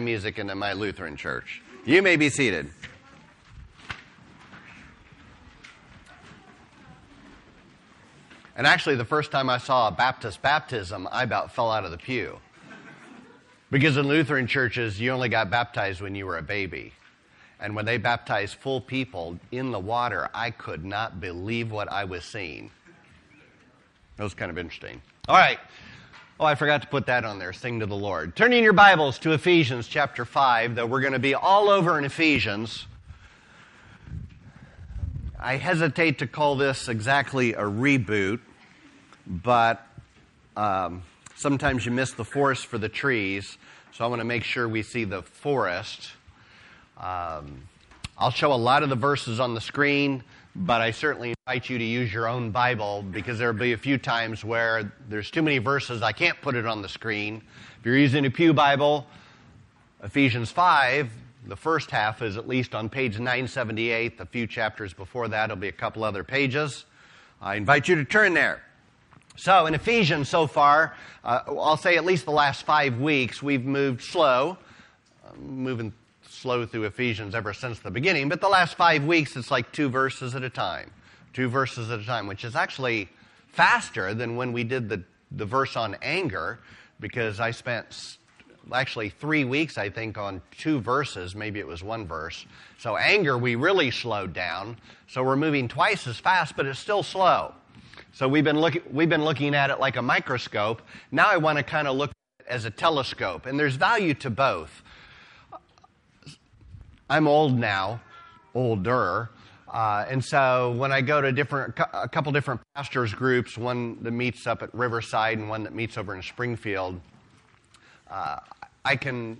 music into my Lutheran church. You may be seated. And actually, the first time I saw a Baptist baptism, I about fell out of the pew. Because in Lutheran churches, you only got baptized when you were a baby. And when they baptized full people in the water, I could not believe what I was seeing. It was kind of interesting. All right. Oh, I forgot to put that on there. Sing to the Lord. Turning your Bibles to Ephesians chapter 5, though we're going to be all over in Ephesians. I hesitate to call this exactly a reboot, but um, sometimes you miss the forest for the trees, so I want to make sure we see the forest. Um, I'll show a lot of the verses on the screen but I certainly invite you to use your own Bible because there'll be a few times where there's too many verses, I can't put it on the screen. If you're using a Pew Bible, Ephesians 5, the first half is at least on page 978. A few chapters before that, will be a couple other pages. I invite you to turn there. So, in Ephesians so far, uh, I'll say at least the last five weeks, we've moved slow, uh, moving slow through Ephesians ever since the beginning, but the last five weeks it's like two verses at a time. Two verses at a time, which is actually faster than when we did the, the verse on anger, because I spent actually three weeks, I think, on two verses. Maybe it was one verse. So, anger, we really slowed down. So, we're moving twice as fast, but it's still slow. So, we've been, look, we've been looking at it like a microscope. Now, I want to kind of look as a telescope. And there's value to both. I'm old now, older. Uh, and so when I go to different, a couple different pastors groups, one that meets up at Riverside and one that meets over in Springfield, uh, I can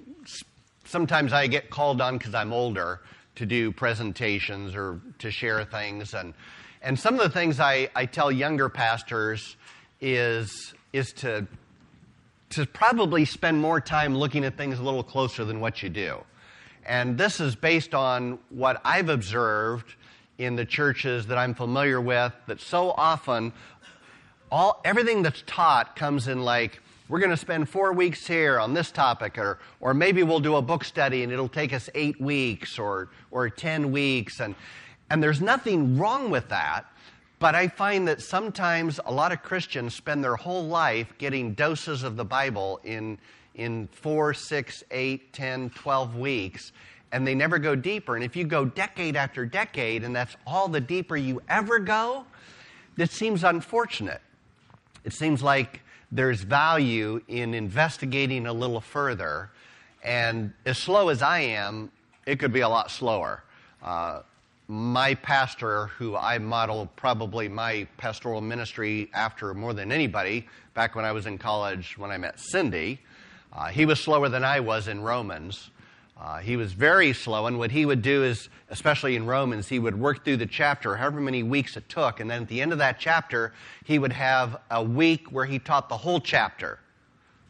sometimes I get called on because I'm older to do presentations or to share things, and and some of the things I, I tell younger pastors is is to to probably spend more time looking at things a little closer than what you do. And this is based on what I've observed in the churches that I'm familiar with, that so often all, everything that's taught comes in like, we're going to spend four weeks here on this topic, or, or maybe we'll do a book study and it'll take us eight weeks or, or 10 weeks. And, and there's nothing wrong with that, but I find that sometimes a lot of Christians spend their whole life getting doses of the Bible in, in four, six, eight, ten, twelve weeks, and they never go deeper. And if you go decade after decade, and that's all the deeper you ever go, that seems unfortunate. It seems like there's value in investigating a little further. And as slow as I am, it could be a lot slower. Uh, my pastor, who I model probably my pastoral ministry after more than anybody, back when I was in college when I met Cindy, uh, he was slower than I was in Romans. Uh, he was very slow, and what he would do is, especially in Romans, he would work through the chapter, however many weeks it took, and then at the end of that chapter, he would have a week where he taught the whole chapter.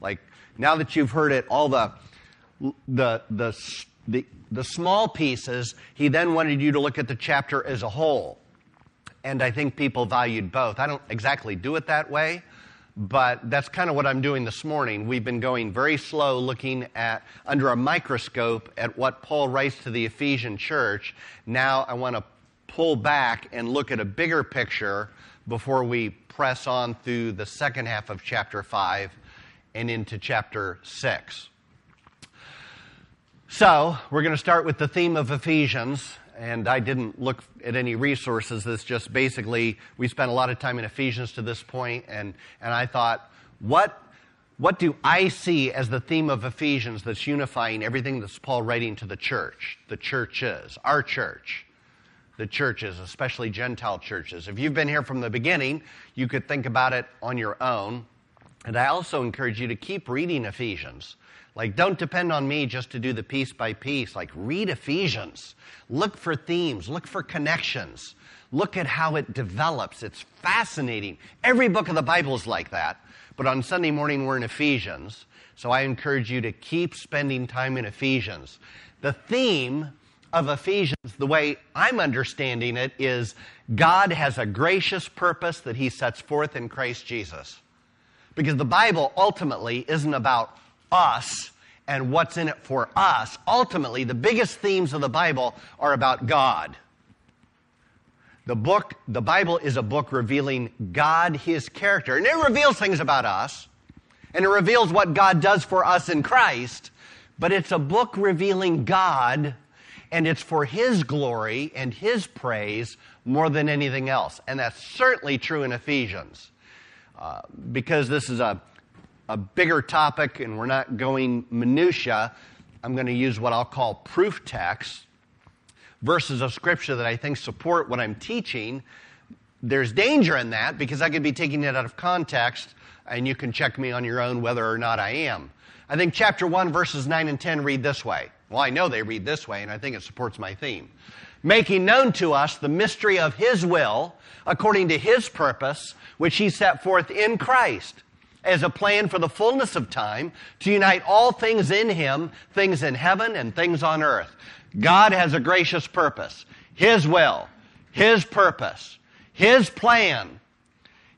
Like now that you've heard it, all the the the the, the small pieces, he then wanted you to look at the chapter as a whole. And I think people valued both. I don't exactly do it that way, but that's kind of what I'm doing this morning. We've been going very slow looking at, under a microscope, at what Paul writes to the Ephesian church. Now I want to pull back and look at a bigger picture before we press on through the second half of chapter 5 and into chapter 6. So, we're going to start with the theme of Ephesians and I didn't look at any resources. This just basically, we spent a lot of time in Ephesians to this point, and, and I thought, what, what do I see as the theme of Ephesians that's unifying everything that's Paul writing to the church, the churches, our church? The churches, especially Gentile churches. If you've been here from the beginning, you could think about it on your own. And I also encourage you to keep reading Ephesians. Like, don't depend on me just to do the piece by piece. Like, read Ephesians. Look for themes. Look for connections. Look at how it develops. It's fascinating. Every book of the Bible is like that. But on Sunday morning, we're in Ephesians. So I encourage you to keep spending time in Ephesians. The theme of Ephesians, the way I'm understanding it, is God has a gracious purpose that He sets forth in Christ Jesus. Because the Bible ultimately isn't about us and what's in it for us. Ultimately, the biggest themes of the Bible are about God. The book, the Bible is a book revealing God, His character, and it reveals things about us, and it reveals what God does for us in Christ, but it's a book revealing God, and it's for His glory and His praise more than anything else. And that's certainly true in Ephesians. Uh, because this is a, a bigger topic and we're not going minutia, I'm going to use what I'll call proof texts verses of Scripture that I think support what I'm teaching, there's danger in that because I could be taking it out of context, and you can check me on your own whether or not I am. I think chapter 1, verses 9 and 10 read this way. Well, I know they read this way, and I think it supports my theme. Making known to us the mystery of His will, according to His purpose, which He set forth in Christ as a plan for the fullness of time to unite all things in Him, things in heaven and things on earth. God has a gracious purpose. His will, His purpose, His plan.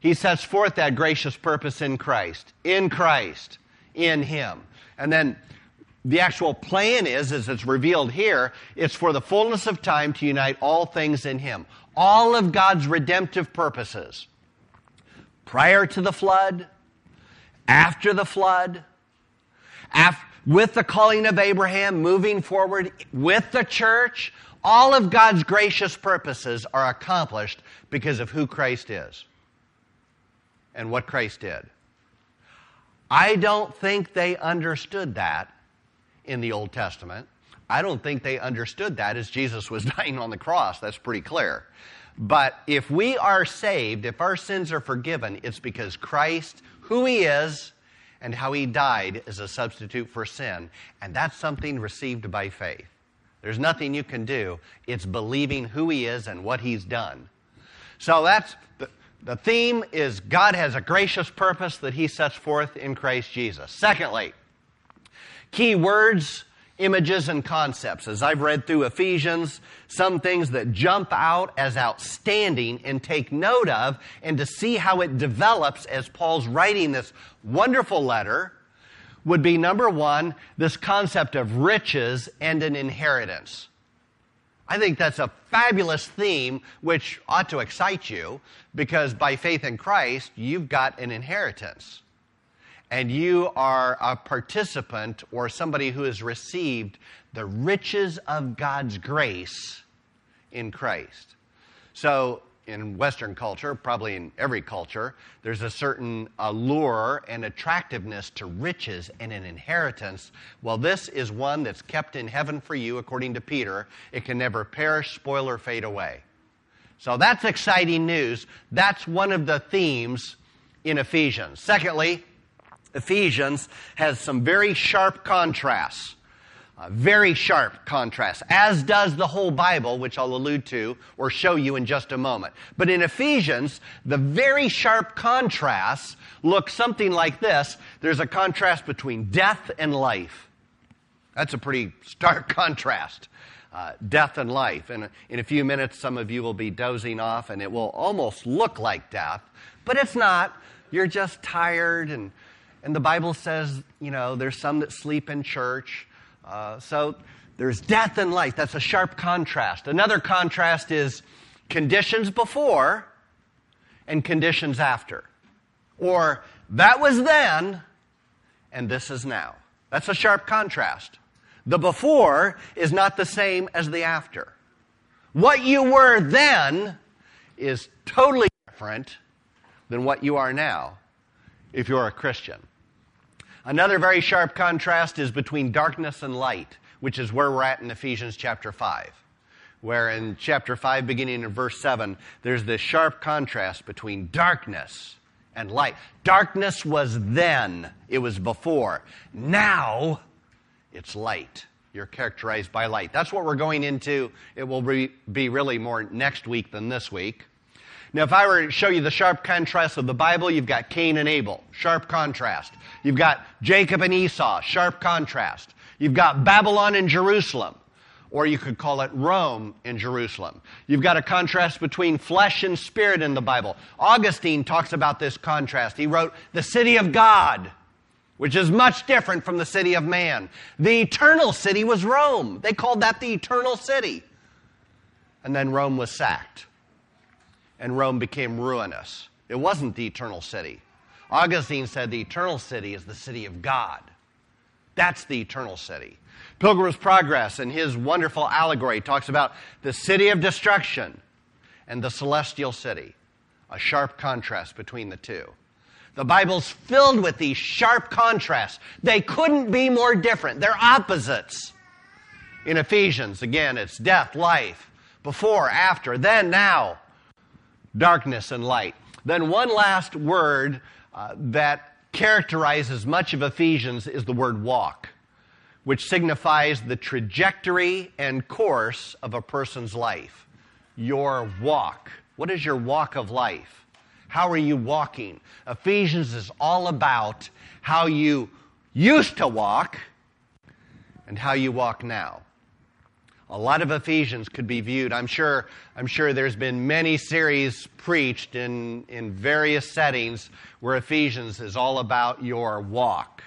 He sets forth that gracious purpose in Christ, in Christ, in Him. And then the actual plan is, as it's revealed here, it's for the fullness of time to unite all things in Him. All of God's redemptive purposes. Prior to the flood, after the flood, after, with the calling of Abraham, moving forward with the church, all of God's gracious purposes are accomplished because of who Christ is and what Christ did. I don't think they understood that in the Old Testament. I don't think they understood that as Jesus was dying on the cross. That's pretty clear. But if we are saved, if our sins are forgiven, it's because Christ, who He is, and how he died as a substitute for sin. And that's something received by faith. There's nothing you can do. It's believing who he is and what he's done. So that's the, the theme is God has a gracious purpose that he sets forth in Christ Jesus. Secondly, key words images and concepts. As I've read through Ephesians, some things that jump out as outstanding and take note of, and to see how it develops as Paul's writing this wonderful letter, would be number one, this concept of riches and an inheritance. I think that's a fabulous theme which ought to excite you because by faith in Christ, you've got an inheritance and you are a participant or somebody who has received the riches of God's grace in Christ. So, in Western culture, probably in every culture, there's a certain allure and attractiveness to riches and an inheritance. Well, this is one that's kept in heaven for you, according to Peter. It can never perish, spoil, or fade away. So that's exciting news. That's one of the themes in Ephesians. Secondly, Ephesians has some very sharp contrasts. Uh, very sharp contrasts, as does the whole Bible, which I'll allude to or show you in just a moment. But in Ephesians, the very sharp contrasts look something like this. There's a contrast between death and life. That's a pretty stark contrast. Uh, death and life. And in a few minutes, some of you will be dozing off, and it will almost look like death, but it's not. You're just tired and and the Bible says, you know, there's some that sleep in church. Uh, so there's death and life. That's a sharp contrast. Another contrast is conditions before and conditions after. Or that was then and this is now. That's a sharp contrast. The before is not the same as the after. What you were then is totally different than what you are now if you're a Christian. Another very sharp contrast is between darkness and light, which is where we're at in Ephesians chapter 5. Where in chapter 5, beginning in verse 7, there's this sharp contrast between darkness and light. Darkness was then, it was before. Now, it's light. You're characterized by light. That's what we're going into. It will be, really more next week than this week. Now, if I were to show you the sharp contrast of the Bible, you've got Cain and Abel, sharp contrast. You've got Jacob and Esau, sharp contrast. You've got Babylon and Jerusalem, or you could call it Rome and Jerusalem. You've got a contrast between flesh and spirit in the Bible. Augustine talks about this contrast. He wrote, The city of God which is much different from the city of man. The eternal city was Rome. They called that the eternal city. And then Rome was sacked, and Rome became ruinous. It wasn't the eternal city. Augustine said the eternal city is the city of God. That's the eternal city. Pilgrim's Progress, in his wonderful allegory, talks about the city of destruction and the celestial city, a sharp contrast between the two. The Bible's filled with these sharp contrasts. They couldn't be more different. They're opposites. In Ephesians, again, it's death, life, before, after, then, now, darkness and light. Then, one last word uh, that characterizes much of Ephesians is the word walk, which signifies the trajectory and course of a person's life. Your walk. What is your walk of life? How are you walking? Ephesians is all about how you used to walk and how you walk now. A lot of Ephesians could be viewed. I'm sure, I'm sure there's been many series preached in, in various settings where Ephesians is all about your walk,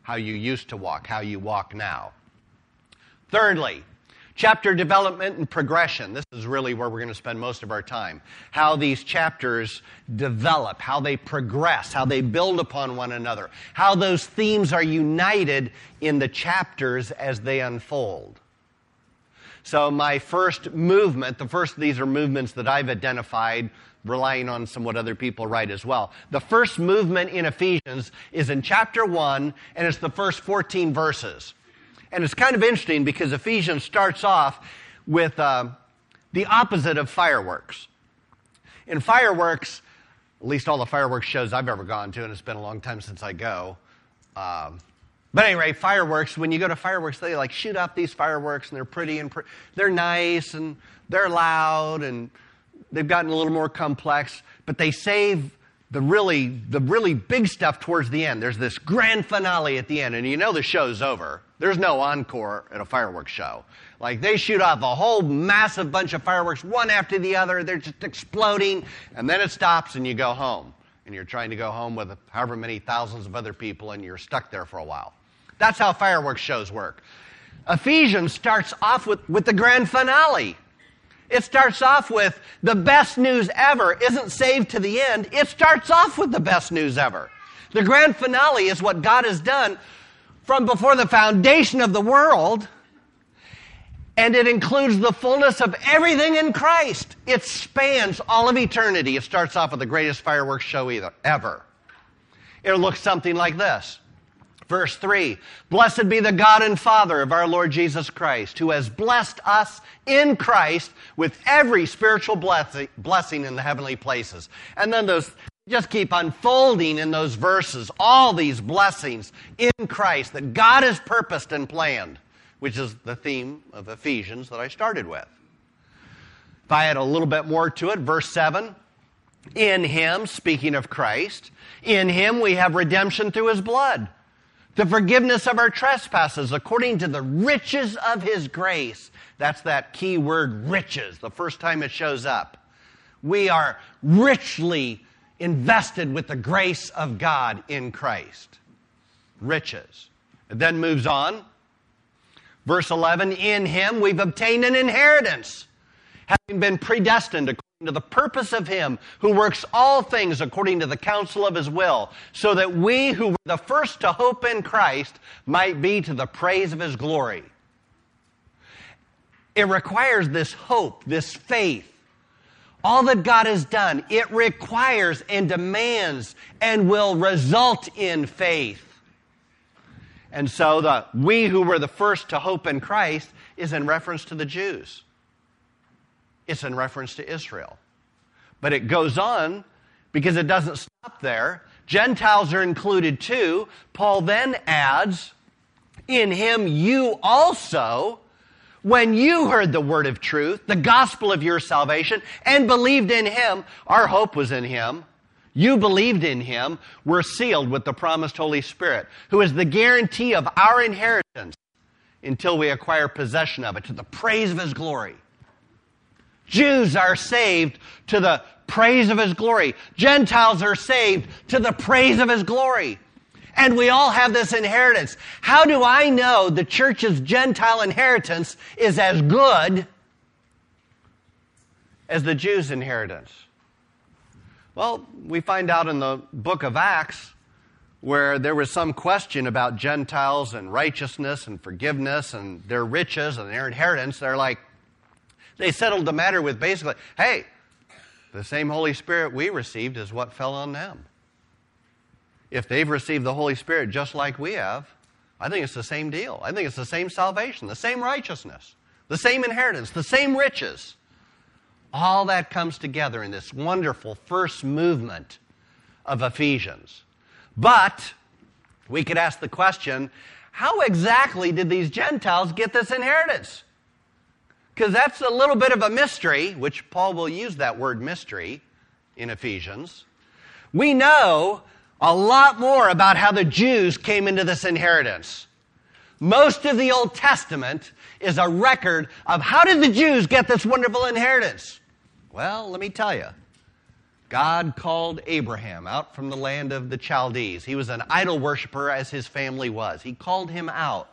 how you used to walk, how you walk now. Thirdly, chapter development and progression. This is really where we're going to spend most of our time. How these chapters develop, how they progress, how they build upon one another, how those themes are united in the chapters as they unfold. So, my first movement, the first of these are movements that I've identified, relying on some what other people write as well. The first movement in Ephesians is in chapter 1, and it's the first 14 verses. And it's kind of interesting because Ephesians starts off with uh, the opposite of fireworks. In fireworks, at least all the fireworks shows I've ever gone to, and it's been a long time since I go, um, but anyway, fireworks, when you go to fireworks, they like shoot up these fireworks and they're pretty and they're nice and they're loud and they've gotten a little more complex, but they save the really the really big stuff towards the end. There's this grand finale at the end and you know the show's over. There's no encore at a fireworks show. Like they shoot off a whole massive bunch of fireworks one after the other, they're just exploding and then it stops and you go home. And you're trying to go home with however many thousands of other people and you're stuck there for a while. That's how fireworks shows work. Ephesians starts off with, with the grand finale. It starts off with the best news ever isn't saved to the end. It starts off with the best news ever. The grand finale is what God has done from before the foundation of the world, and it includes the fullness of everything in Christ. It spans all of eternity. It starts off with the greatest fireworks show either, ever. It looks something like this. Verse 3 Blessed be the God and Father of our Lord Jesus Christ, who has blessed us in Christ with every spiritual blessing in the heavenly places. And then those just keep unfolding in those verses, all these blessings in Christ that God has purposed and planned, which is the theme of Ephesians that I started with. If I add a little bit more to it, verse 7 In Him, speaking of Christ, in Him we have redemption through His blood the forgiveness of our trespasses according to the riches of his grace. That's that key word riches, the first time it shows up. We are richly invested with the grace of God in Christ. Riches. It then moves on. Verse 11, in him we've obtained an inheritance, having been predestined to the purpose of Him who works all things according to the counsel of His will, so that we who were the first to hope in Christ might be to the praise of His glory. It requires this hope, this faith. All that God has done, it requires and demands and will result in faith. And so the we who were the first to hope in Christ is in reference to the Jews. It's in reference to Israel. But it goes on because it doesn't stop there. Gentiles are included too. Paul then adds, In him you also, when you heard the word of truth, the gospel of your salvation, and believed in him, our hope was in him. You believed in him, were sealed with the promised Holy Spirit, who is the guarantee of our inheritance until we acquire possession of it to the praise of his glory. Jews are saved to the praise of his glory. Gentiles are saved to the praise of his glory. And we all have this inheritance. How do I know the church's Gentile inheritance is as good as the Jews' inheritance? Well, we find out in the book of Acts where there was some question about Gentiles and righteousness and forgiveness and their riches and their inheritance. They're like, they settled the matter with basically, hey, the same Holy Spirit we received is what fell on them. If they've received the Holy Spirit just like we have, I think it's the same deal. I think it's the same salvation, the same righteousness, the same inheritance, the same riches. All that comes together in this wonderful first movement of Ephesians. But we could ask the question how exactly did these Gentiles get this inheritance? Because that's a little bit of a mystery, which Paul will use that word mystery in Ephesians. We know a lot more about how the Jews came into this inheritance. Most of the Old Testament is a record of how did the Jews get this wonderful inheritance? Well, let me tell you. God called Abraham out from the land of the Chaldees. He was an idol worshiper as his family was. He called him out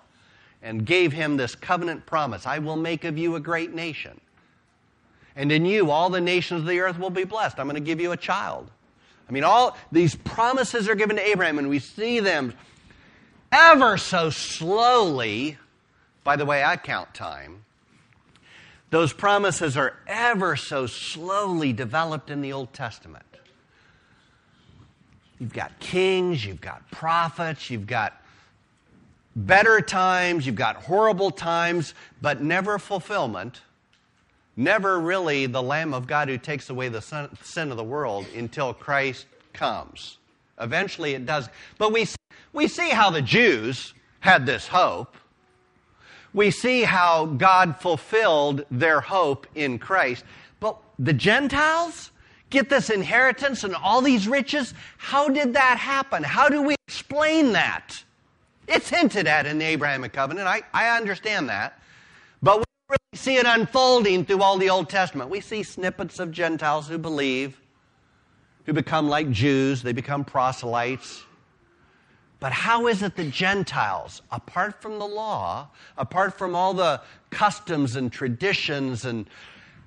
and gave him this covenant promise I will make of you a great nation. And in you, all the nations of the earth will be blessed. I'm going to give you a child. I mean, all these promises are given to Abraham, and we see them ever so slowly, by the way I count time, those promises are ever so slowly developed in the Old Testament. You've got kings, you've got prophets, you've got better times, you've got horrible times, but never fulfillment. Never really the Lamb of God who takes away the sin of the world until Christ comes. Eventually it does. But we, we see how the Jews had this hope we see how God fulfilled their hope in Christ. But the Gentiles get this inheritance and all these riches. How did that happen? How do we explain that? It's hinted at in the Abrahamic covenant. I, I understand that. But we really see it unfolding through all the Old Testament. We see snippets of Gentiles who believe, who become like Jews, they become proselytes. But how is it that Gentiles, apart from the law, apart from all the customs and traditions, and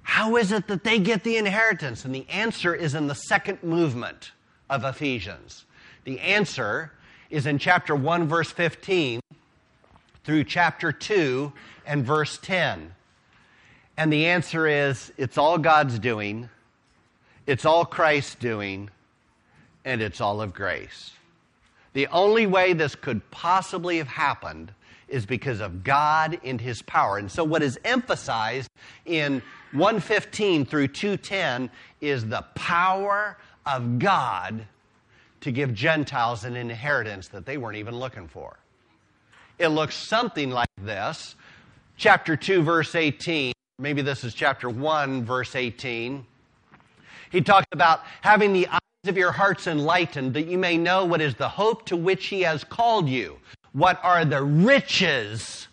how is it that they get the inheritance? And the answer is in the second movement of Ephesians. The answer is in chapter 1, verse 15 through chapter 2 and verse 10. And the answer is it's all God's doing, it's all Christ's doing, and it's all of grace. The only way this could possibly have happened is because of God and His power. And so, what is emphasized in 115 through 210 is the power of God to give Gentiles an inheritance that they weren't even looking for. It looks something like this. Chapter 2, verse 18. Maybe this is chapter 1, verse 18. He talks about having the eyes of your hearts enlightened, that you may know what is the hope to which he has called you, what are the riches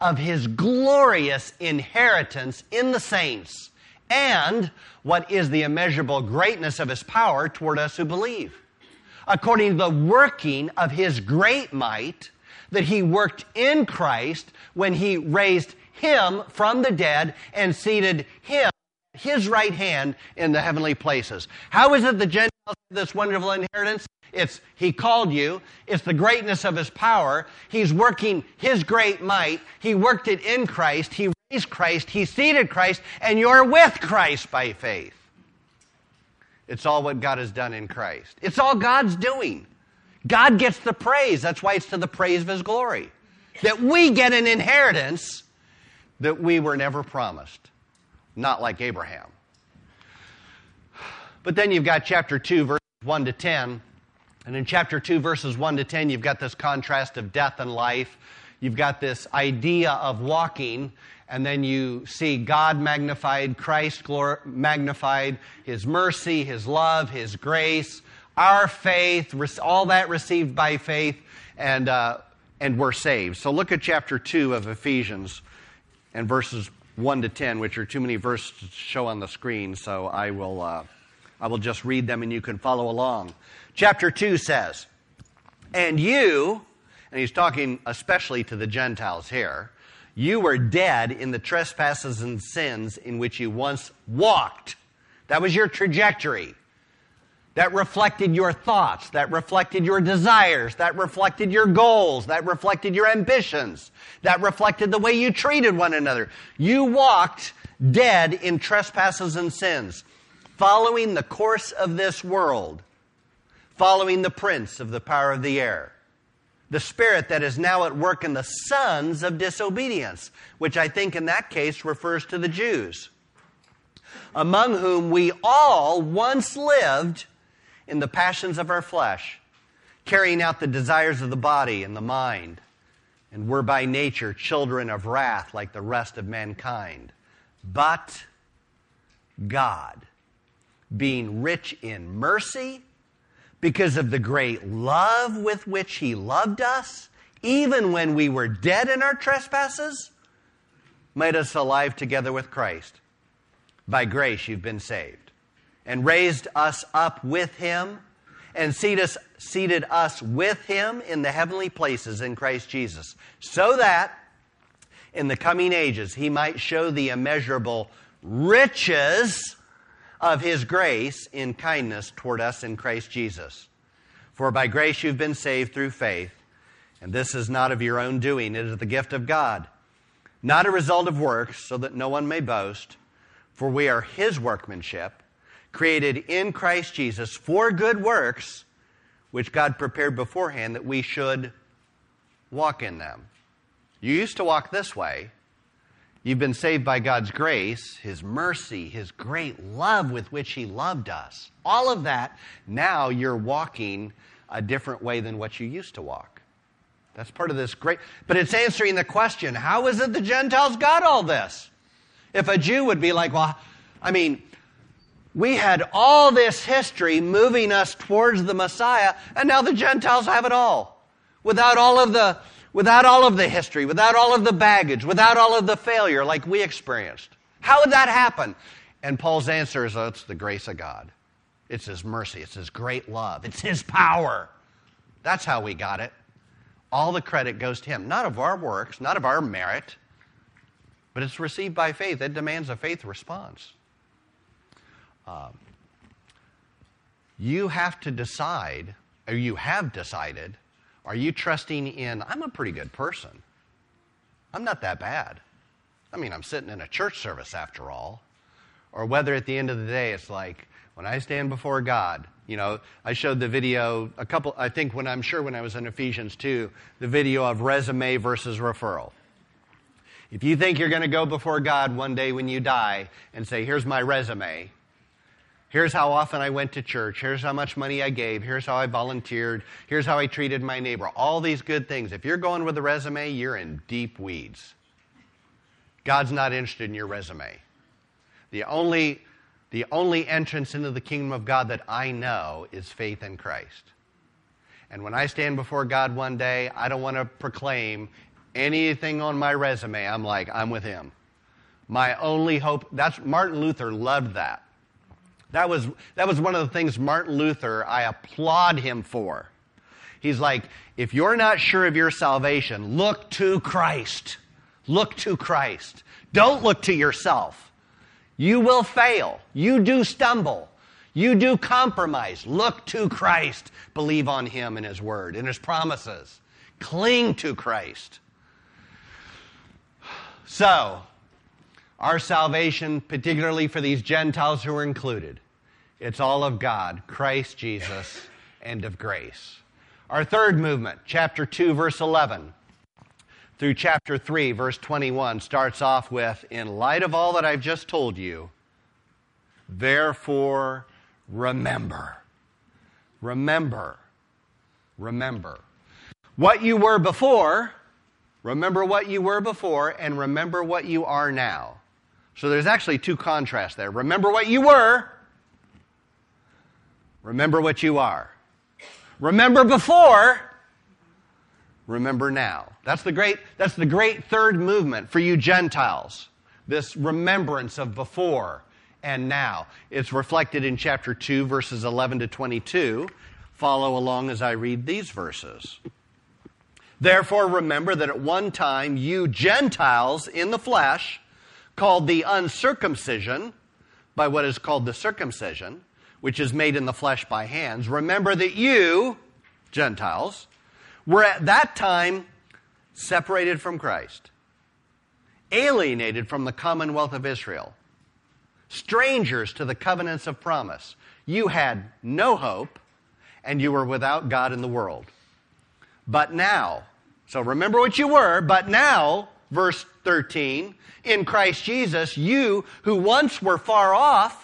of his glorious inheritance in the saints, and what is the immeasurable greatness of his power toward us who believe. According to the working of his great might that he worked in Christ when he raised him from the dead and seated him his right hand in the heavenly places. How is it the Gentiles have this wonderful inheritance? It's He called you. It's the greatness of His power. He's working His great might. He worked it in Christ. He raised Christ. He seated Christ, and you're with Christ by faith. It's all what God has done in Christ. It's all God's doing. God gets the praise. That's why it's to the praise of His glory. That we get an inheritance that we were never promised not like Abraham. But then you've got chapter 2, verses 1 to 10. And in chapter 2, verses 1 to 10, you've got this contrast of death and life. You've got this idea of walking, and then you see God magnified, Christ magnified, His mercy, His love, His grace, our faith, all that received by faith, and, uh, and we're saved. So look at chapter 2 of Ephesians and verses 1 to 10, which are too many verses to show on the screen, so I will, uh, I will just read them and you can follow along. Chapter 2 says, And you, and he's talking especially to the Gentiles here, you were dead in the trespasses and sins in which you once walked. That was your trajectory. That reflected your thoughts. That reflected your desires. That reflected your goals. That reflected your ambitions. That reflected the way you treated one another. You walked dead in trespasses and sins, following the course of this world, following the prince of the power of the air the spirit that is now at work in the sons of disobedience, which I think in that case refers to the Jews, among whom we all once lived in the passions of our flesh, carrying out the desires of the body and the mind, and were by nature children of wrath like the rest of mankind. But God, being rich in mercy, because of the great love with which He loved us, even when we were dead in our trespasses, made us alive together with Christ. By grace you've been saved, and raised us up with Him, and seated us, seated us with Him in the heavenly places in Christ Jesus, so that in the coming ages He might show the immeasurable riches of his grace in kindness toward us in Christ Jesus. For by grace you've been saved through faith, and this is not of your own doing, it is the gift of God, not a result of works, so that no one may boast. For we are his workmanship, created in Christ Jesus for good works, which God prepared beforehand that we should walk in them. You used to walk this way, You've been saved by God's grace, His mercy, His great love with which He loved us. All of that, now you're walking a different way than what you used to walk. That's part of this great, but it's answering the question how is it the Gentiles got all this? If a Jew would be like, well, I mean, we had all this history moving us towards the Messiah, and now the Gentiles have it all. Without all of the without all of the history, without all of the baggage, without all of the failure like we experienced. How would that happen? And Paul's answer is oh, it's the grace of God. It's His mercy. It's His great love. It's His power. That's how we got it. All the credit goes to Him, not of our works, not of our merit, but it's received by faith. It demands a faith response. Um, you have to decide, or you have decided, are you trusting in, I'm a pretty good person? I'm not that bad. I mean, I'm sitting in a church service after all. Or whether at the end of the day it's like, when I stand before God, you know, I showed the video a couple, I think when I'm sure when I was in Ephesians 2, the video of resume versus referral. If you think you're going to go before God one day when you die and say, here's my resume, Here's how often I went to church. Here's how much money I gave. Here's how I volunteered. Here's how I treated my neighbor. All these good things. If you're going with a resume, you're in deep weeds. God's not interested in your resume. The only, the only entrance into the kingdom of God that I know is faith in Christ. And when I stand before God one day, I don't want to proclaim anything on my resume. I'm like, I'm with Him. My only hope, that's Martin Luther loved that. That was, that was one of the things Martin Luther, I applaud him for. He's like, if you're not sure of your salvation, look to Christ. Look to Christ. Don't look to yourself. You will fail. You do stumble. You do compromise. Look to Christ. Believe on Him and His Word and His promises. Cling to Christ. So, our salvation, particularly for these Gentiles who are included, it's all of God, Christ Jesus, and of grace. Our third movement, chapter 2, verse 11 through chapter 3, verse 21, starts off with In light of all that I've just told you, therefore remember. Remember. Remember. What you were before, remember what you were before, and remember what you are now. So there's actually two contrasts there. Remember what you were, Remember what you are. Remember before, remember now. That's the great, that's the great third movement for you Gentiles. This remembrance of before and now. It's reflected in chapter 2, verses 11 to 22. Follow along as I read these verses. Therefore, remember that at one time you Gentiles in the flesh, called the uncircumcision, by what is called the circumcision, which is made in the flesh by hands, remember that you, Gentiles, were at that time separated from Christ, alienated from the commonwealth of Israel, strangers to the covenants of promise. You had no hope, and you were without God in the world. But now, so remember what you were, but now, verse 13, in Christ Jesus, you who once were far off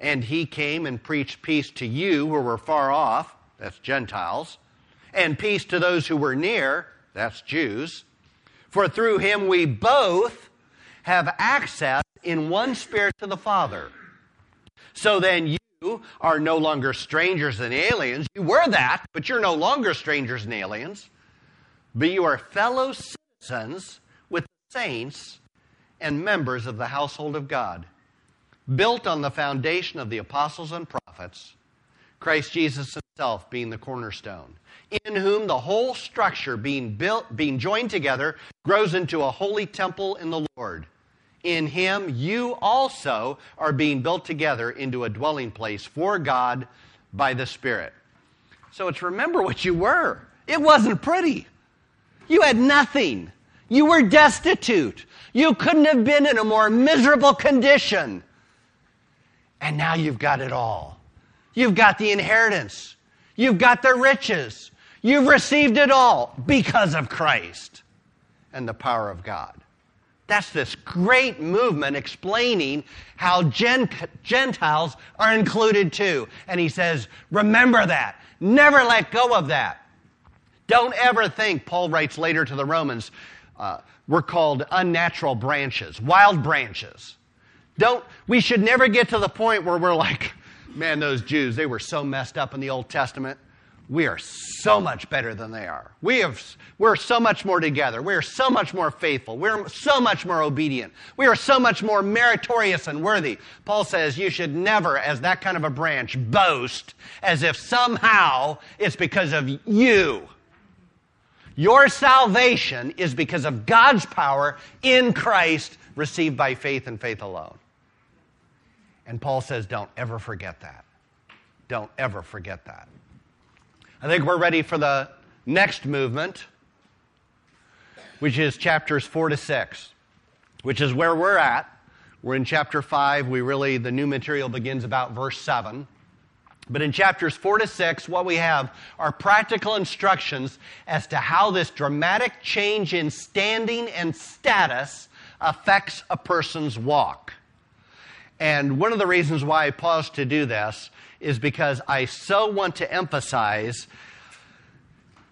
And he came and preached peace to you who were far off, that's Gentiles, and peace to those who were near, that's Jews. For through him we both have access in one spirit to the Father. So then you are no longer strangers and aliens. You were that, but you're no longer strangers and aliens. But you are fellow citizens with the saints and members of the household of God, built on the foundation of the apostles and prophets, Christ Jesus himself being the cornerstone, in whom the whole structure being built, being joined together, grows into a holy temple in the Lord. In him you also are being built together into a dwelling place for God by the Spirit. So it's remember what you were. It wasn't pretty. You had nothing. You were destitute. You couldn't have been in a more miserable condition. And now you've got it all. You've got the inheritance. You've got the riches. You've received it all because of Christ and the power of God. That's this great movement explaining how Gentiles are included too. And he says, remember that. Never let go of that. Don't ever think, Paul writes later to the Romans, uh, we're called unnatural branches, wild branches. Don't, we should never get to the point where we're like, man, those Jews, they were so messed up in the Old Testament. We are so much better than they are. We have, we're so much more together. We are so much more faithful. We're so much more obedient. We are so much more meritorious and worthy. Paul says you should never, as that kind of a branch, boast as if somehow it's because of you your salvation is because of God's power in Christ received by faith and faith alone. And Paul says, don't ever forget that. Don't ever forget that. I think we're ready for the next movement, which is chapters 4 to 6, which is where we're at. We're in chapter 5. We really, the new material begins about verse 7. But in chapters 4 to 6, what we have are practical instructions as to how this dramatic change in standing and status affects a person's walk. And one of the reasons why I paused to do this is because I so want to emphasize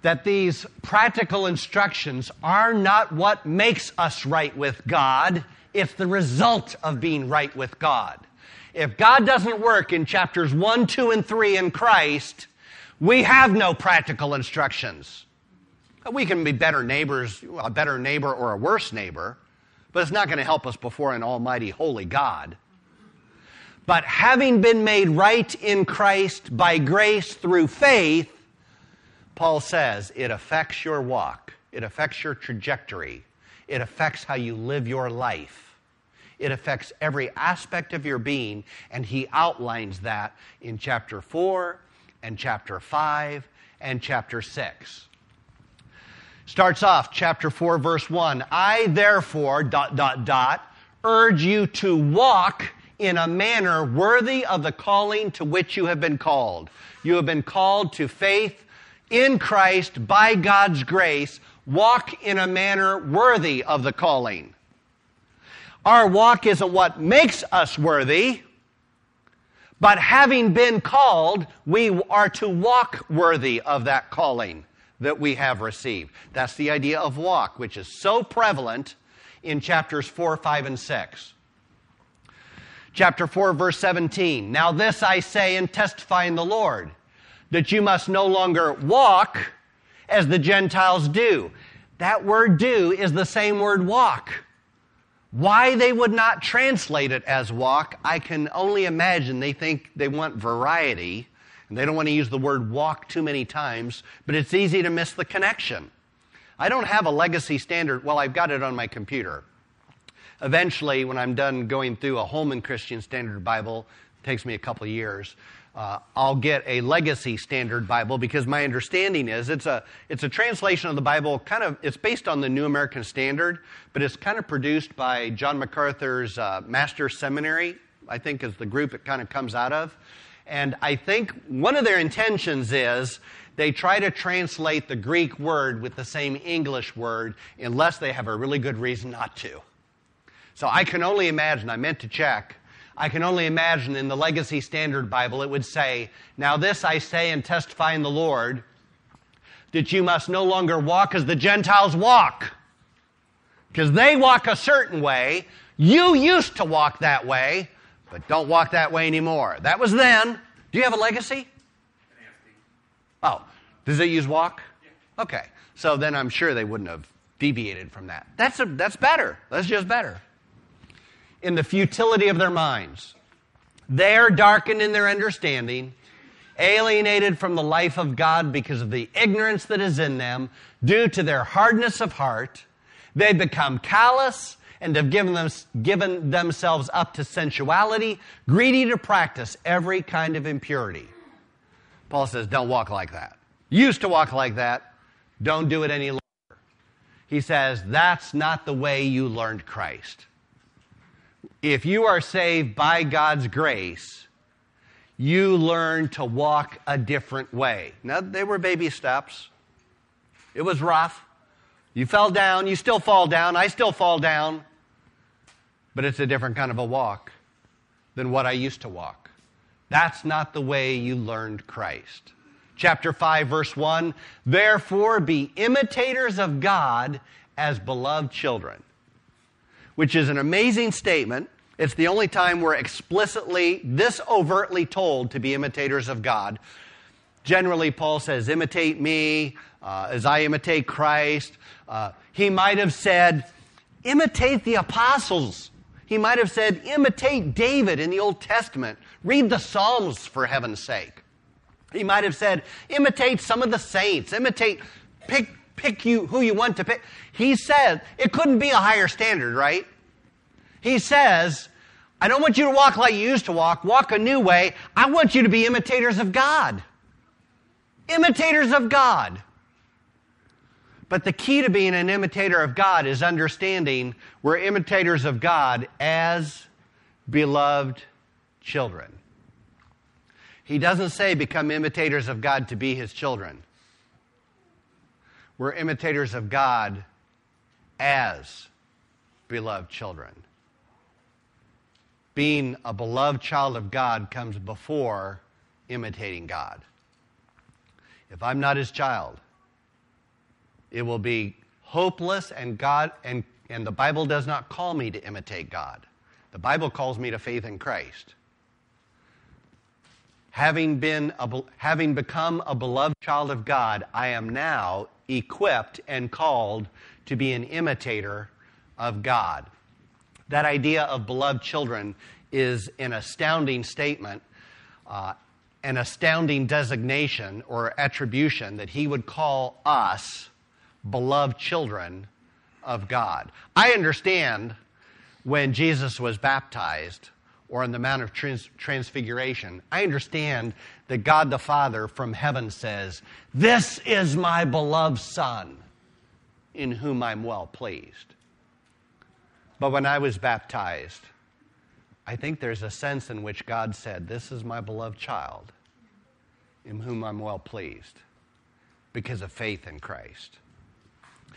that these practical instructions are not what makes us right with God, it's the result of being right with God. If God doesn't work in chapters 1, 2, and 3 in Christ, we have no practical instructions. We can be better neighbors, a better neighbor or a worse neighbor, but it's not going to help us before an almighty holy God. But having been made right in Christ by grace through faith, Paul says it affects your walk, it affects your trajectory, it affects how you live your life. It affects every aspect of your being, and he outlines that in chapter 4 and chapter 5 and chapter 6. Starts off chapter 4, verse 1. I therefore, dot, dot, dot, urge you to walk in a manner worthy of the calling to which you have been called. You have been called to faith in Christ by God's grace. Walk in a manner worthy of the calling. Our walk isn't what makes us worthy, But having been called, we are to walk worthy of that calling that we have received. That's the idea of walk, which is so prevalent in chapters 4, 5, and 6. Chapter 4, verse 17. Now, this I say and testify in the Lord, that you must no longer walk as the Gentiles do. That word do is the same word walk. Why they would not translate it as walk, I can only imagine they think they want variety and they don't want to use the word walk too many times, but it's easy to miss the connection. I don't have a legacy standard, well, I've got it on my computer. Eventually, when I'm done going through a Holman Christian Standard Bible, takes me a couple years, uh, I'll get a legacy standard Bible because my understanding is it's a, it's a translation of the Bible, kind of, it's based on the New American Standard, but it's kind of produced by John MacArthur's uh, Master Seminary, I think is the group it kind of comes out of. And I think one of their intentions is they try to translate the Greek word with the same English word unless they have a really good reason not to. So I can only imagine, I meant to check, I can only imagine in the Legacy Standard Bible it would say, Now this I say and testify in the Lord, that you must no longer walk as the Gentiles walk. Because they walk a certain way. You used to walk that way, but don't walk that way anymore. That was then. Do you have a legacy? Oh, does it use walk? Okay. So then I'm sure they wouldn't have deviated from that. That's, a, that's better. That's just better in the futility of their minds. They're darkened in their understanding, alienated from the life of God because of the ignorance that is in them due to their hardness of heart. They become callous and have given, them, given themselves up to sensuality, greedy to practice every kind of impurity. Paul says, don't walk like that. Used to walk like that. Don't do it any longer. He says, that's not the way you learned Christ if you are saved by God's grace, you learn to walk a different way. Now, they were baby steps. It was rough. You fell down, you still fall down, I still fall down. But it's a different kind of a walk than what I used to walk. That's not the way you learned Christ. Chapter 5, verse 1 Therefore, be imitators of God as beloved children, which is an amazing statement it's the only time we're explicitly, this overtly told to be imitators of God. Generally, Paul says, imitate me uh, as I imitate Christ. Uh, he might have said, imitate the apostles. He might have said, imitate David in the Old Testament. Read the Psalms for heaven's sake. He might have said, imitate some of the saints. Imitate, pick, pick you who you want to pick. He said, it couldn't be a higher standard, right? He says, I don't want you to walk like you used to walk, walk a new way. I want you to be imitators of God. Imitators of God. But the key to being an imitator of God is understanding we're imitators of God as beloved children. He doesn't say become imitators of God to be his children. We're imitators of God as beloved children being a beloved child of God comes before imitating God. If I'm not his child, it will be hopeless and God and, and the Bible does not call me to imitate God. The Bible calls me to faith in Christ. Having, been a, having become a beloved child of God, I am now equipped and called to be an imitator of God. That idea of beloved children is an astounding statement, uh, an astounding designation or attribution that he would call us beloved children of God. I understand when Jesus was baptized or on the Mount of Trans- Transfiguration, I understand that God the Father from heaven says, This is my beloved Son in whom I'm well pleased. But when I was baptized, I think there's a sense in which God said, This is my beloved child, in whom I'm well pleased, because of faith in Christ.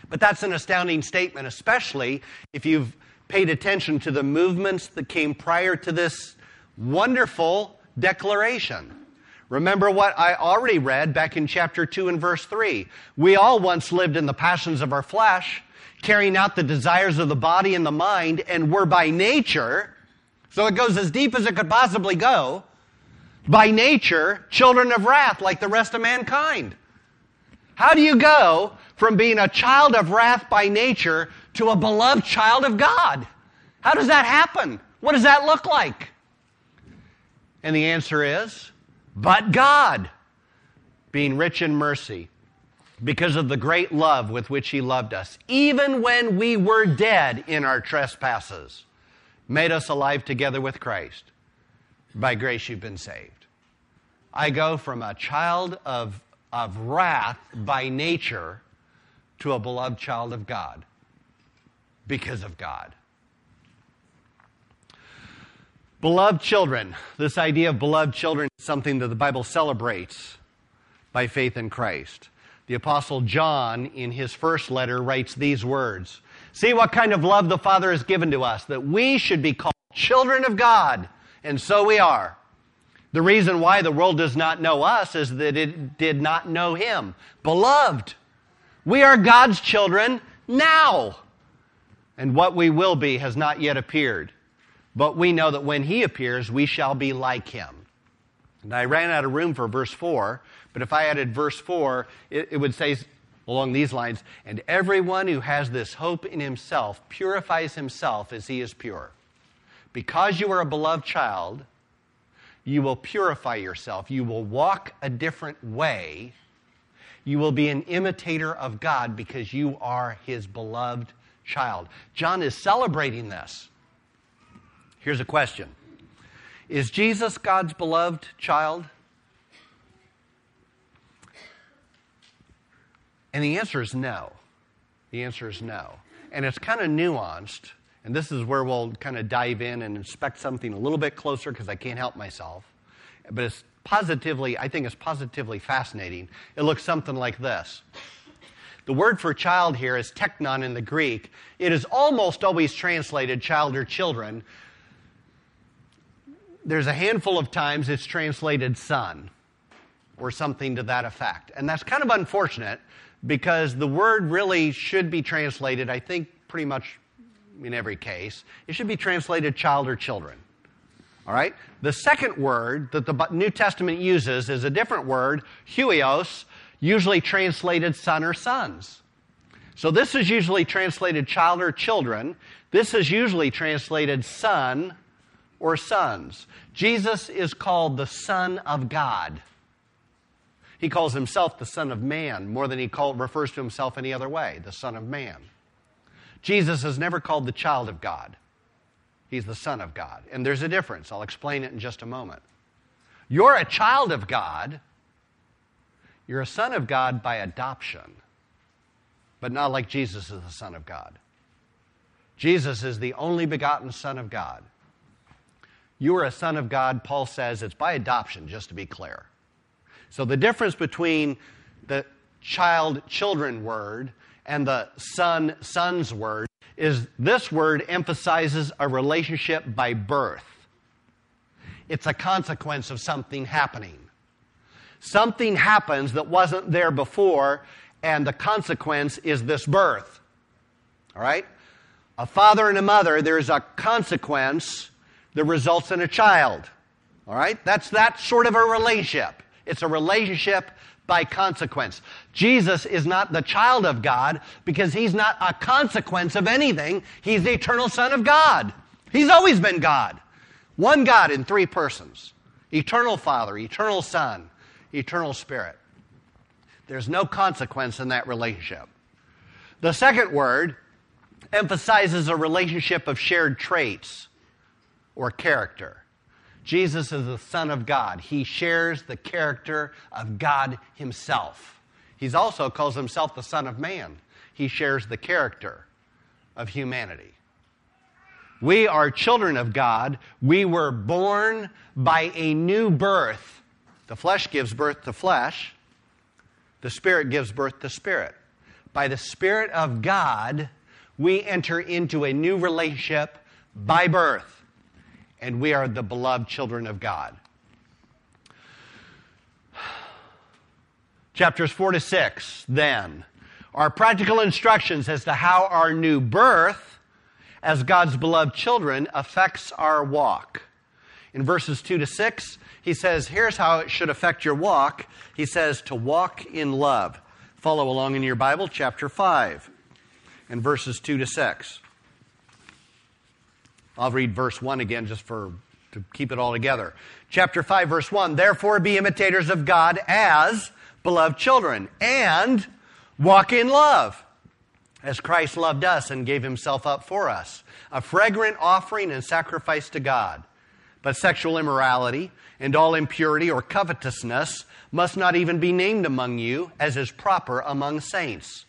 But that's an astounding statement, especially if you've paid attention to the movements that came prior to this wonderful declaration. Remember what I already read back in chapter 2 and verse 3. We all once lived in the passions of our flesh, carrying out the desires of the body and the mind, and were by nature, so it goes as deep as it could possibly go, by nature, children of wrath like the rest of mankind. How do you go from being a child of wrath by nature to a beloved child of God? How does that happen? What does that look like? And the answer is but God, being rich in mercy, because of the great love with which He loved us, even when we were dead in our trespasses, made us alive together with Christ. By grace you've been saved. I go from a child of, of wrath by nature to a beloved child of God because of God. Beloved children, this idea of beloved children is something that the Bible celebrates by faith in Christ. The Apostle John, in his first letter, writes these words See what kind of love the Father has given to us, that we should be called children of God, and so we are. The reason why the world does not know us is that it did not know Him. Beloved, we are God's children now, and what we will be has not yet appeared. But we know that when he appears, we shall be like him. And I ran out of room for verse 4, but if I added verse 4, it, it would say along these lines, and everyone who has this hope in himself purifies himself as he is pure. Because you are a beloved child, you will purify yourself. You will walk a different way. You will be an imitator of God because you are his beloved child. John is celebrating this. Here's a question Is Jesus God's beloved child? And the answer is no. The answer is no. And it's kind of nuanced. And this is where we'll kind of dive in and inspect something a little bit closer because I can't help myself. But it's positively, I think it's positively fascinating. It looks something like this. The word for child here is teknon in the Greek. It is almost always translated child or children, there's a handful of times it's translated son or something to that effect. And that's kind of unfortunate because the word really should be translated, I think, pretty much in every case. It should be translated child or children. All right? The second word that the New Testament uses is a different word, huios, usually translated son or sons. So this is usually translated child or children. This is usually translated son or sons. Jesus is called the Son of God. He calls himself the Son of Man more than he call, refers to himself any other way, the Son of Man. Jesus is never called the child of God. He's the Son of God. And there's a difference. I'll explain it in just a moment. You're a child of God. You're a son of God by adoption, but not like Jesus is the Son of God. Jesus is the only begotten Son of God. You are a son of God, Paul says it's by adoption, just to be clear. So the difference between the child children word and the son sons word is this word emphasizes a relationship by birth. It's a consequence of something happening. Something happens that wasn't there before, and the consequence is this birth. All right? A father and a mother, there's a consequence that results in a child. All right? That's that sort of a relationship. It's a relationship by consequence. Jesus is not the child of God because he's not a consequence of anything. He's the eternal Son of God. He's always been God. One God in three persons eternal Father, eternal Son, eternal Spirit. There's no consequence in that relationship. The second word emphasizes a relationship of shared traits or character. Jesus is the Son of God. He shares the character of God Himself. He also calls Himself the Son of Man. He shares the character of humanity. We are children of God. We were born by a new birth. The flesh gives birth to flesh, the Spirit gives birth to spirit. By the Spirit of God, we enter into a new relationship by birth and we are the beloved children of God. Chapters 4 to 6, then, are practical instructions as to how our new birth as God's beloved children affects our walk. In verses 2 to 6, he says, Here's how it should affect your walk. He says, To walk in love. Follow along in your Bible, chapter 5, and verses 2 to 6. I'll read verse 1 again just for to keep it all together. Chapter 5, verse 1 Therefore be imitators of God as beloved children, and walk in love, as Christ loved us and gave himself up for us, a fragrant offering and sacrifice to God. But sexual immorality and all impurity or covetousness must not even be named among you, as is proper among saints.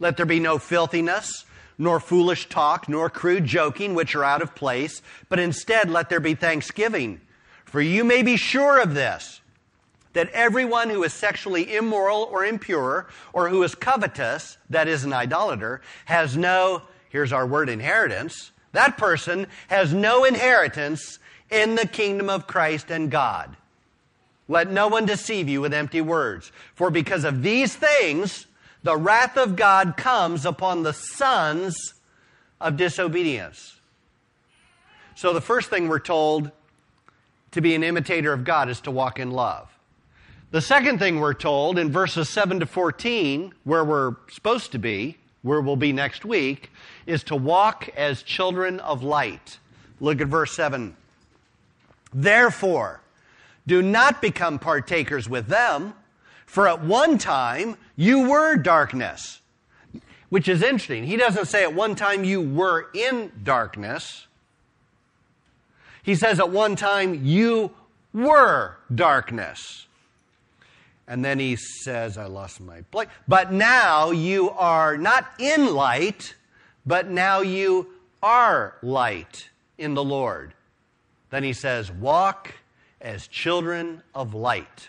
Let there be no filthiness, nor foolish talk, nor crude joking, which are out of place, but instead let there be thanksgiving. For you may be sure of this, that everyone who is sexually immoral or impure, or who is covetous, that is an idolater, has no, here's our word inheritance, that person has no inheritance in the kingdom of Christ and God. Let no one deceive you with empty words. For because of these things, the wrath of God comes upon the sons of disobedience. So the first thing we're told to be an imitator of God is to walk in love. The second thing we're told in verses 7 to 14, where we're supposed to be, where we'll be next week, is to walk as children of light. Look at verse 7. Therefore, do not become partakers with them, for at one time you were darkness. Which is interesting. He doesn't say at one time you were in darkness. He says at one time you were darkness. And then he says, I lost my place. But now you are not in light, but now you are light in the Lord. Then he says, Walk as children of light.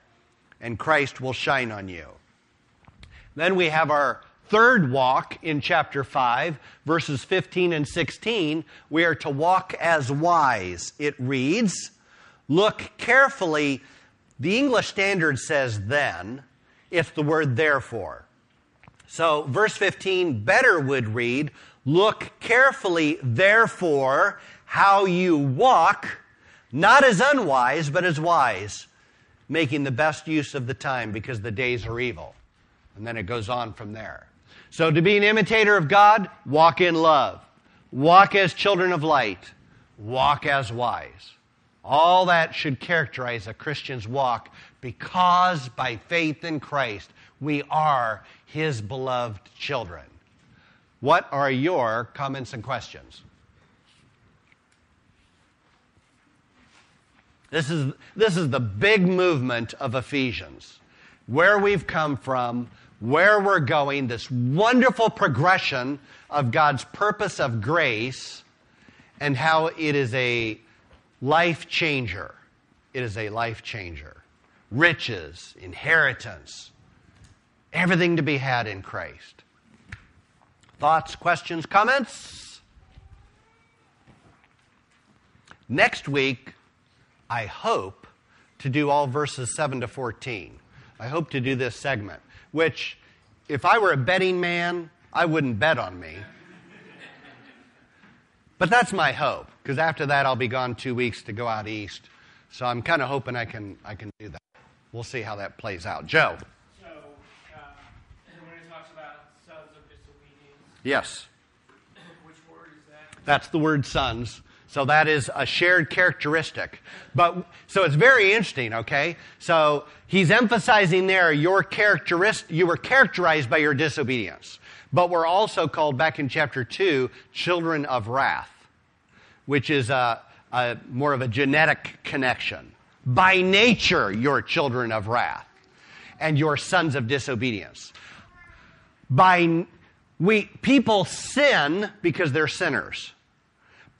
and Christ will shine on you. Then we have our third walk in chapter 5, verses 15 and 16. We are to walk as wise. It reads, Look carefully. The English Standard says then, it's the word therefore. So, verse 15 better would read, Look carefully, therefore, how you walk not as unwise, but as wise, making the best use of the time because the days are evil. And then it goes on from there. So to be an imitator of God, walk in love. Walk as children of light. Walk as wise. All that should characterize a Christian's walk because by faith in Christ, we are his beloved children. What are your comments and questions? This is, this is the big movement of Ephesians. Where we've come from, where we're going, this wonderful progression of God's purpose of grace, and how it is a life changer. It is a life changer. Riches, inheritance, everything to be had in Christ. Thoughts, questions, comments? Next week, I hope to do all verses 7 to 14. I hope to do this segment, which, if I were a betting man, I wouldn't bet on me. But that's my hope, because after that I'll be gone two weeks to go out east. So I'm kind of hoping I can, I can do that. We'll see how that plays out. Joe. So, uh, when he talks about sons of disobedience, Yes. which word is that? That's the word sons. So that is a shared characteristic. But so it's very interesting, okay? So he's emphasizing there your characterist you were characterized by your disobedience. But we're also called back in chapter 2 children of wrath, which is a, a more of a genetic connection. By nature you're children of wrath and you're sons of disobedience. By we people sin because they're sinners.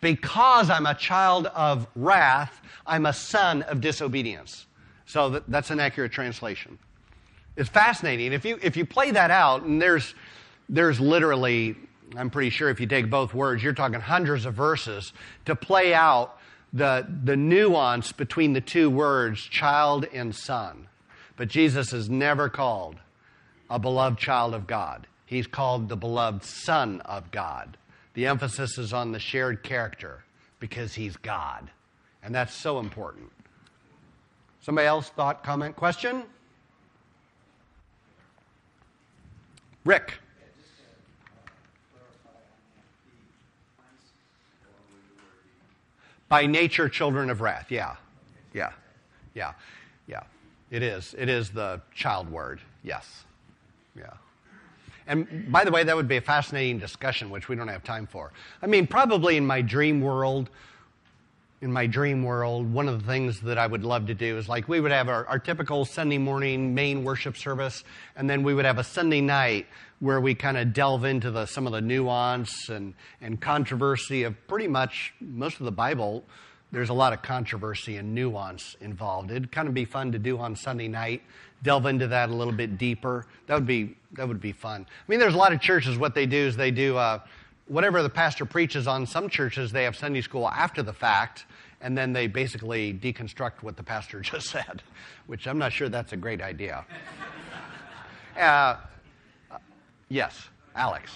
Because I'm a child of wrath, I'm a son of disobedience. So that, that's an accurate translation. It's fascinating. If you if you play that out, and there's there's literally, I'm pretty sure if you take both words, you're talking hundreds of verses to play out the the nuance between the two words, child and son. But Jesus is never called a beloved child of God. He's called the beloved Son of God. The emphasis is on the shared character because he's God. And that's so important. Somebody else thought, comment, question? Rick. By nature, children of wrath. Yeah. Yeah. Yeah. Yeah. It is. It is the child word. Yes. Yeah. And by the way, that would be a fascinating discussion, which we don't have time for. I mean, probably in my dream world, in my dream world, one of the things that I would love to do is like we would have our, our, typical Sunday morning main worship service, and then we would have a Sunday night where we kind of delve into the, some of the nuance and, and controversy of pretty much most of the Bible. There's a lot of controversy and nuance involved. It'd kind of be fun to do on Sunday night, delve into that a little bit deeper. That would be, that would be fun. I mean, there's a lot of churches, what they do is they do uh, whatever the pastor preaches on. Some churches, they have Sunday school after the fact and then they basically deconstruct what the pastor just said, which I'm not sure that's a great idea. Uh, yes, Alex.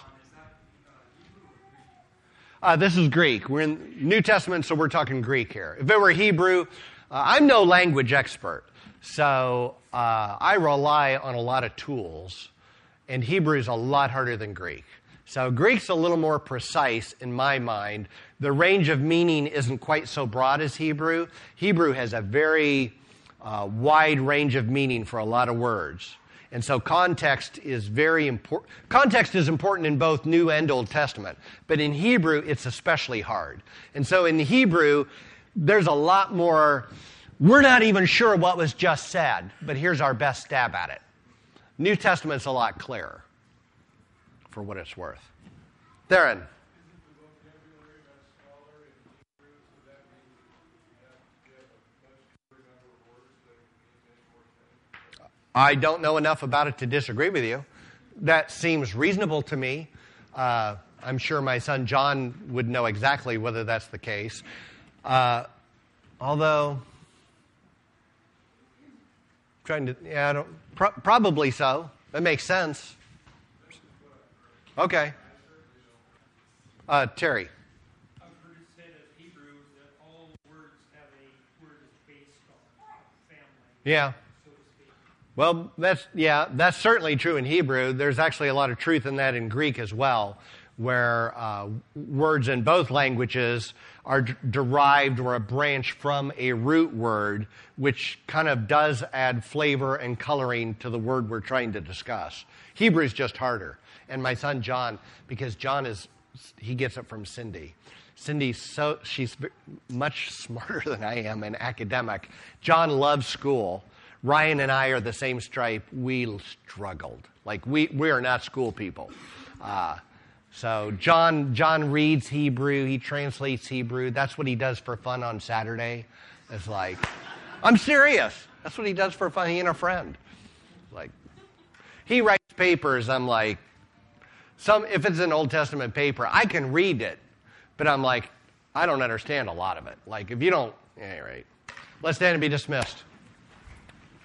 Uh, this is Greek. We're in New Testament, so we're talking Greek here. If it were Hebrew, uh, I'm no language expert, so uh, I rely on a lot of tools, and Hebrew is a lot harder than Greek. So Greek's a little more precise in my mind. The range of meaning isn't quite so broad as Hebrew. Hebrew has a very uh, wide range of meaning for a lot of words. And so context is very important. Context is important in both New and Old Testament, but in Hebrew, it's especially hard. And so in Hebrew, there's a lot more, we're not even sure what was just said, but here's our best stab at it. New Testament's a lot clearer for what it's worth. Theron. I don't know enough about it to disagree with you. That seems reasonable to me. Uh, I'm sure my son John would know exactly whether that's the case. Uh, although, trying to, yeah, I don't, pro- probably so. That makes sense. Okay. Uh, Terry. Yeah. Well, that's yeah, that's certainly true in Hebrew. There's actually a lot of truth in that in Greek as well, where uh, words in both languages are d- derived or a branch from a root word, which kind of does add flavor and coloring to the word we're trying to discuss. Hebrew is just harder. And my son John, because John is he gets it from Cindy. Cindy's so she's much smarter than I am and academic. John loves school. Ryan and I are the same stripe. We struggled. Like we we are not school people. Uh, so John John reads Hebrew. He translates Hebrew. That's what he does for fun on Saturday. It's like, I'm serious. That's what he does for fun. He and a friend. Like, he writes papers. I'm like, some, if it's an Old Testament paper, I can read it, but I'm like, I don't understand a lot of it. Like, if you don't, anyway, let's stand and be dismissed.